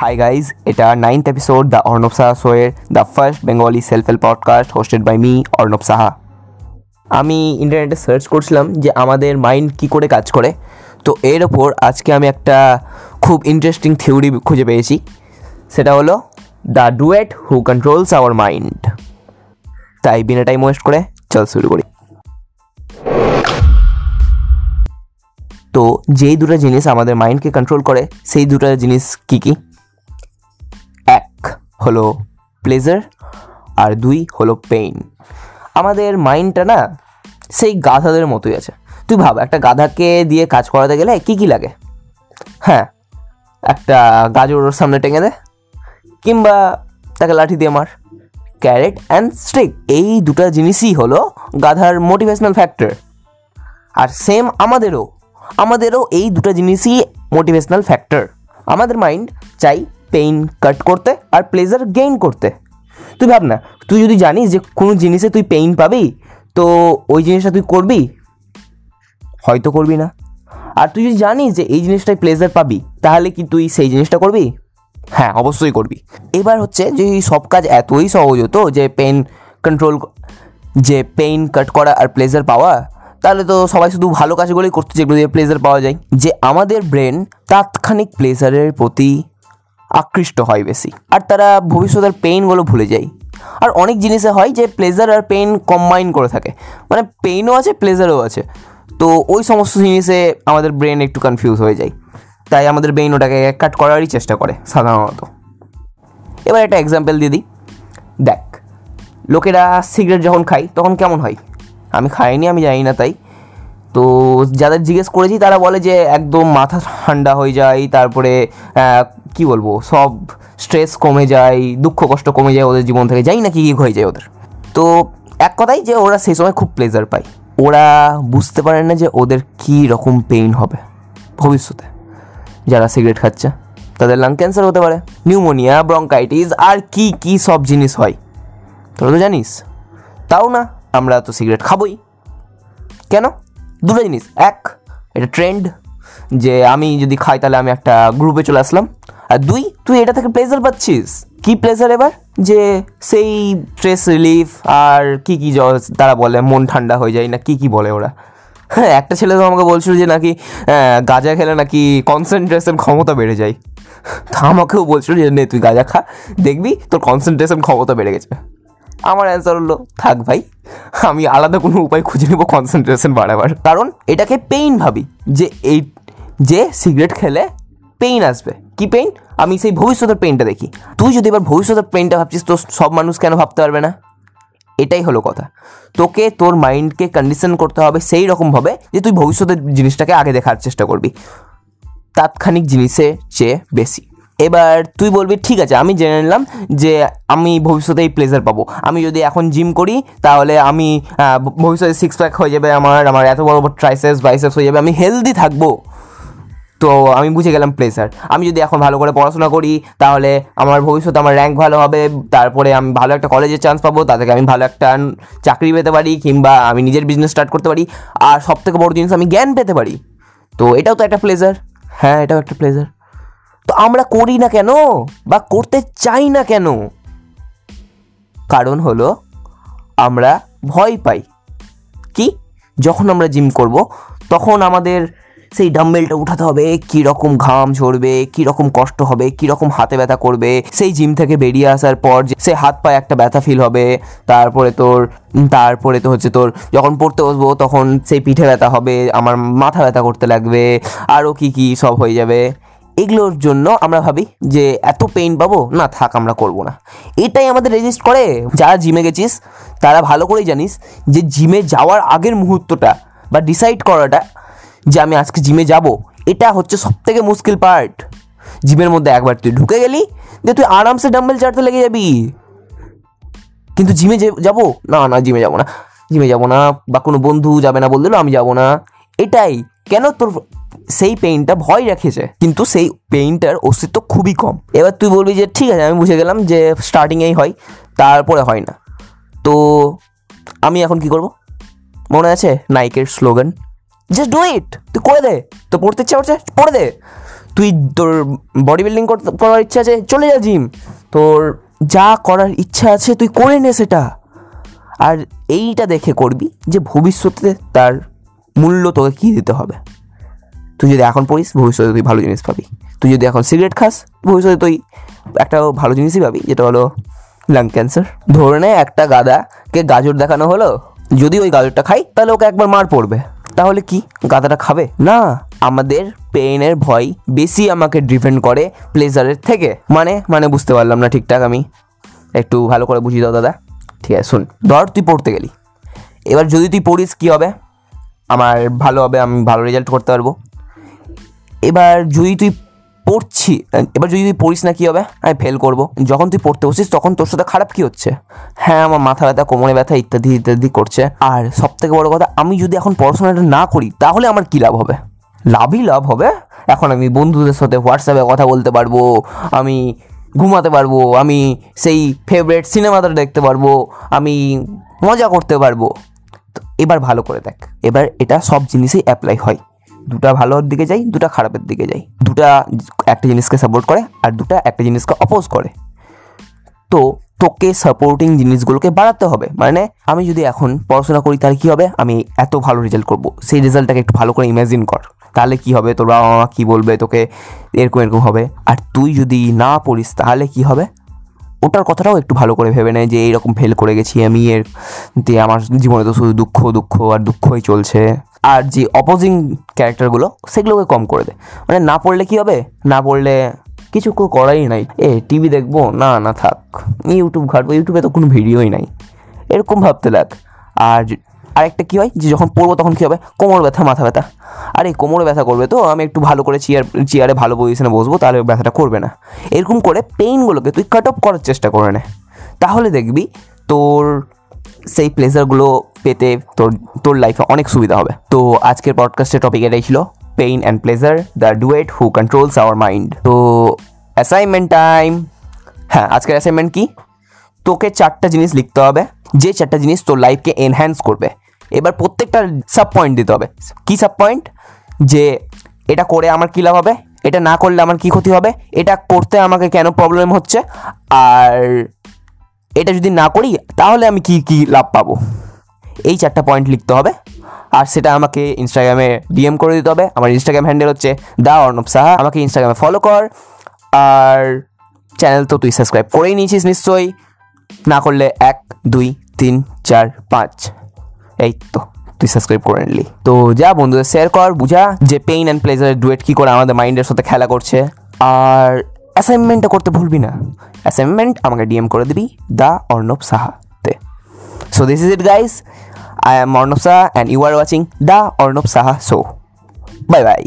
High guys এটা ninth episode the Arnab Saha শোয়ের the first Bengali self help podcast hosted by me Arnab Saha আমি ইন্টারনেটে search করছিলাম যে আমাদের মাইন্ড কি করে কাজ করে। তো এর ওপর আজকে আমি একটা খুব ইন্টারেস্টিং থিওরি খুঁজে পেয়েছি। সেটা হলো the duet who controls our mind তাই বিনা টাইম ওয়েস্ট করে চল শুরু করি। তো যেই দুটো জিনিস আমাদের মাইন্ডকে কন্ট্রোল করে, সেই দুটো জিনিস কি কি? হলো প্লেজার আর দুই হলো পেইন আমাদের মাইন্ডটা না সেই গাধাদের মতোই আছে। তুই ভাব, একটা গাধাকে দিয়ে কাজ করাতে গেলে কি কি লাগে? হ্যাঁ একটা গাজর ওর সামনে টেঙে দে, কিংবা তাকে লাঠি দিয়ে মার। ক্যারেট অ্যান্ড স্টিক এই দুটো জিনিসই হলো গাধার মোটিভেশনাল ফ্যাক্টর আর সেম আমাদেরও আমাদেরও এই দুটো জিনিসই মোটিভেশনাল ফ্যাক্টর আমাদের মাইন্ড চাই পেইন কাট করতে আর প্লেজার গেইন করতে। তুই ভাব না, তুই যদি জানিস যে কোনো জিনিসে তুই পেইন পাবি, তো ওই জিনিসটা তুই করবি? হয়তো করবি না। আর তুই যদি জানিস যে এই জিনিসটায় প্লেজার পাবি, তাহলে কি তুই সেই জিনিসটা করবি? হ্যাঁ অবশ্যই করবি। এবার হচ্ছে যে সব কাজ এতই সহজ হতো যে পেন কন্ট্রোল যে পেইন কাট করা আর প্লেজার পাওয়া, তাহলে তো সবাই শুধু ভালো কাজগুলোই করতো যেগুলো দিয়ে প্লেজার পাওয়া যায়। যে আমাদের ব্রেন তাৎক্ষণিক প্লেজারের প্রতি আকৃষ্ট হয় বেশি। আর তারা ভবিষ্যতের পেইনগুলো ভুলে যায়। আর অনেক জিনিসে হয় যে প্লেজার আর পেইন কম্বাইন করে থাকে। মানে পেইনও আছে প্লেজারও আছে। তো ওই সমস্ত জিনিসে আমাদের ব্রেন একটু কনফিউজ হয়ে যায়। তাই আমাদের ব্রেন ওটাকে কাট করারই চেষ্টা করে, সাধারণত। এবার একটা এক্সাম্পল দিয়ে দিই। দেখ, লোকেরা সিগারেট যখন খায়, তখন কেমন হয়? আমি খাইনি, আমি জানি না তাই। তো যাদের জিজ্ঞেস করেছি, তারা বলে যে একদম মাথা ঠান্ডা হয়ে যায়, তারপরে কি বলব, সব স্ট্রেস কমে যায়, দুঃখ কষ্ট কমে যায় ওদের জীবন থেকে যাই না কি কি হয়ে যায় ওদের। তো এক কথাই যে ওরা সেই সময় খুব প্লেজার পায়। ওরা বুঝতে পারে না যে ওদের কী রকম পেইন হবে ভবিষ্যতে। যারা সিগারেট খাচ্ছে, তাদের লাং ক্যান্সার হতে পারে নিউমোনিয়া ব্রঙ্কাইটিস আর কি কি সব জিনিস হয়। তোরা তো জানিস। তাও না, আমরা তো সিগারেট খাবোই। কেন? দুটো জিনিস। এক এটা ট্রেন্ড যে আমি যদি খাই তাহলে আমি একটা গ্রুপে চলে আসলাম। আর দুই তুই এটা থেকে প্লেজার পাচ্ছিস? কি প্লেজার এবার? যে সেই স্ট্রেস রিলিফ আর কি কি তারা বলে মন ঠান্ডা হয়ে যায় না কি কি বলে ওরা? হ্যাঁ একটা ছেলে তো আমাকে বলছিল যে নাকি আহ, গাঁজা খেলে নাকি কনসেন্ট্রেশন ক্ষমতা বেড়ে যায়। তা আমাকেও বলছিল যে নে তুই গাঁজা খা দেখবি তোর কনসেন্ট্রেশন ক্ষমতা বেড়ে গেছে। আমার অ্যান্সার হলো, থাক ভাই, আমি আলাদা কোনো উপায় খুঁজে নেব কনসেন্ট্রেশন বাড়াবার। কারণ এটাকে পেইন ভাবি, যে এই, যে সিগারেট খেলে পেইন আসবে। কি পেইন আমি সেই ভবিষ্যতের পেইনটা দেখি। তুই যদি এবার ভবিষ্যতের পেইনটা ভাবছিস, তো সব মানুষ কেন ভাবতে পারবে না? এটাই হলো কথা। তোকে, তোর মাইন্ডকে কন্ডিশন করতে হবে সেই রকমভাবে যে তুই ভবিষ্যতের জিনিসটাকে আগে দেখার চেষ্টা করবি। তাৎক্ষণিক জিনিসের চেয়ে বেশি। এবার তুই বলবি, ঠিক আছে, আমি জেনে নিলাম যে আমি ভবিষ্যতে এই প্লেজার পাবো। আমি যদি এখন জিম করি, তাহলে আমি ভবিষ্যতে সিক্স প্যাক হয়ে যাবে আমার আমার এত বড় বড় ট্রাইসেপস বাইসেপস হয়ে যাবে, আমি হেলদি থাকব। তো আমি বুঝে গেলাম প্লেসার আমি যদি এখন ভালো করে পড়াশোনা করি, তাহলে আমার ভবিষ্যতে আমার র্যাঙ্ক ভালো হবে, তারপরে আমি ভালো একটা কলেজের চান্স পাবো তা থেকে আমি ভালো একটা চাকরি পেতে পারি, কিংবা আমি নিজের বিজনেস স্টার্ট করতে পারি, আর সব থেকে বড় জিনিস আমি জ্ঞান পেতে পারি। তো এটাও তো একটা প্লেজার হ্যাঁ এটাও একটা প্লেজার তো আমরা করি না কেন? বা করতে চাই না কেন? কারণ হলো, আমরা ভয় পাই। কি? যখন আমরা জিম করব, তখন আমাদের সেই ডাম্বেলটা উঠাতে হবে কী রকম ঘাম ঝরবে কী রকম কষ্ট হবে কী রকম হাতে ব্যথা করবে। সেই জিম থেকে বেরিয়ে আসার পর যে, সে হাত পায়ে একটা ব্যথা ফিল হবে। তারপরে তোর তারপরে তো হচ্ছে তোর, যখন পড়তে বসবো, তখন সেই পিঠে ব্যথা হবে, আমার মাথা ব্যথা করতে লাগবে আরও কি কি সব হয়ে যাবে। এগুলোর জন্য আমরা ভাবি যে এত পেইন পাবো? না, থাক, আমরা করব না। এটাই আমাদের রেজিস্ট করে। যারা জিমে গেছিস, তারা ভালো করেই জানিস যে জিমে যাওয়ার আগের মুহূর্তটা বা ডিসাইড করাটা যে আমি আজকে জিমে যাব, এটা হচ্ছে সব থেকে মুশকিল পার্ট জিমের মধ্যে একবার তুই ঢুকে গেলি, যে তুই আরামসে ডাম্বেল চাটতে লেগে যাবি। কিন্তু জিমে যাব? না না জিমে যাব না। জিমে যাব না, বা কোনো বন্ধু যাবে না বলল আমি যাব না। এটাই। কেন তোর সেই পেইনটা ভয় রেখেছে কিন্তু সেই পেইনটার অস্তিত্ব খুবই কম। এবার তুই বলবি যে, ঠিক আছে, আমি বুঝে গেলাম যে স্টার্টিংয়েই হয়, তারপরে হয় না। তো আমি এখন কি করব? মনে আছে নাইকের স্লোগান জাস্ট ডু ইট তুই করে দে! তো পড়তে ইচ্ছা করছে? পড়ে দে! তুই তোর বডি বিল্ডিং করার ইচ্ছা আছে? চলে যা জিম তোর যা করার ইচ্ছা আছে, তুই করে নে সেটা! আর এইটা দেখে করবি যে ভবিষ্যতে তার মূল্য তোকে কী দিতে হবে। তুই যদি এখন পড়িস, ভবিষ্যতে তুই ভালো জিনিস পাবি। তুই যদি এখন সিগারেট খাস, ভবিষ্যতে তুই একটা ভালো জিনিসই পাবি, যেটা হলো লাং ক্যান্সার ধরে নে একটা গাদাকে গাজর দেখানো হলো, যদি ওই গাজরটা খাই, তাহলে ওকে একবার মার পড়বে। তাহলে কি? গাদাটা খাবে? না। আমাদের পেইনের ভয় বেশি আমাকে ডিপেন্ড করে প্লেজারের থেকে। মানে মানে বুঝতে পারলাম না ঠিকঠাক আমি। একটু ভালো করে বুঝিয়ে দাও দাদা। ঠিক আছে, শোন। ধর তুই পড়তে গেলি। এবার যদি তুই পড়িস, কী হবে? আমার ভালো হবে, আমি ভালো রেজাল্ট করতে পারব। এবার যদি তুই পড়ছি, এবার যদি তুই পড়িস না কী হবে? আমি ফেল করব। যখন তুই পড়তে বসিস, তখন তোর সাথে খারাপ কী হচ্ছে? হ্যাঁ আমার মাথা ব্যথা, কোমরে ব্যথা, ইত্যাদি ইত্যাদি করছে। আর সব থেকে বড়ো কথা, আমি যদি এখন পড়াশোনাটা না করি, তাহলে আমার কী লাভ হবে? লাভই লাভ হবে। এখন আমি বন্ধুদের সাথে হোয়াটসঅ্যাপে কথা বলতে পারব, আমি ঘুমাতে পারব, আমি সেই ফেভারিট সিনেমাটা দেখতে পারব, আমি মজা করতে পারব। তো এবার ভালো করে দেখ, এবার এটা সব জিনিসেই অ্যাপ্লাই হয়। দুটা ভালোর দিকে যাই, দুটা খারাপের দিকে যাই। দুটা একটা জিনিসকে সাপোর্ট করে আর দুটা একটা জিনিসকে অপোজ করে। তো তোকে সাপোর্টিং জিনিসগুলোকে বাড়াতে হবে। মানে আমি যদি এখন পড়াশোনা করি, তাহলে কী হবে? আমি এত ভালো রেজাল্ট করব। সেই রেজাল্টটাকে একটু ভালো করে ইমাজিন কর। তাহলে কি হবে? তোর বাবা মা কী বলবে তোকে? এরকম এরকম হবে। আর তুই যদি না পড়িস, তাহলে কি হবে? ওটার কথাটাও একটু ভালো করে ভেবে নেয় যে, এইরকম ফেল করে গেছি আমি, এর দিয়ে আমার জীবনে তো শুধু দুঃখ দুঃখ আর দুঃখই চলছে। আর যে অপোজিং ক্যারেক্টারগুলো সেগুলোকে কম করে দে। মানে না পড়লে কি হবে? না পড়লে কিছু করাই নাই। এ টিভি দেখব? না না থাক। ইউটিউব ঘাটবো। ইউটিউবে তো কোনো ভিডিওই নাই। এরকম ভাবতে লাগ আর আরেকটা কী হয়? যে যখন পড়ব তখন কী হবে? কোমর ব্যথা, মাথা ব্যথা। আরে, কোমরে ব্যথা করবে তো? আমি একটু ভালো করে চেয়ার চেয়ারে ভালো পজিশনে বসবো, তাহলে ব্যথাটা করবে না। এরকম করে পেইনগুলোকে তুই কাট অফ করার চেষ্টা করে নে। তাহলে দেখবি তোর সেই প্লেজারগুলো পেতে তোর তোর লাইফে অনেক সুবিধা হবে। তো আজকের পডকাস্টের টপিক এটাই ছিল pain and pleasure the duet who controls our mind তো অ্যাসাইনমেন্ট টাইম হ্যাঁ আজকের অ্যাসাইনমেন্ট কি? তোকে চারটা জিনিস লিখতে হবে, যে চারটা জিনিস তোর লাইফকে এনহ্যান্স করবে। এবার প্রত্যেকটা সাব পয়েন্ট দিতে হবে। কী সাব পয়েন্ট যে এটা করে আমার কী লাভ হবে, এটা না করলে আমার কী ক্ষতি হবে, এটা করতে আমাকে কেন প্রবলেম হচ্ছে, আর এটা যদি না করি, তাহলে আমি কি কি লাভ পাবো? এই চারটা পয়েন্ট লিখতে হবে। আর সেটা আমাকে ইনস্টাগ্রামে ডিএম করে দিতে হবে। আমার ইনস্টাগ্রাম হ্যান্ডেল হচ্ছে দা অর্ণব সাহা। আমাকে ইনস্টাগ্রামে ফলো কর। আর চ্যানেল তো তুই সাবস্ক্রাইব করেই নিয়েছিস নিশ্চয়ই। না করলে এক, দুই, তিন, চার, পাঁচ। এই তো, তুই সাবস্ক্রাইব করে নিলি। তো যা বন্ধুদের শেয়ার কর, বুঝা যে পেইন অ্যান্ড প্লেজারের ডুয়েট কী করে আমাদের মাইন্ডের সাথে খেলা করছে। আর অ্যাসাইনমেন্টটা করতে ভুলবি না। অ্যাসাইনমেন্ট আমাকে ডিএম করে দিবি the Arnab সাহাতে। So this is it guys I am Arnab Saha and you are watching the Arnab Saha show bye bye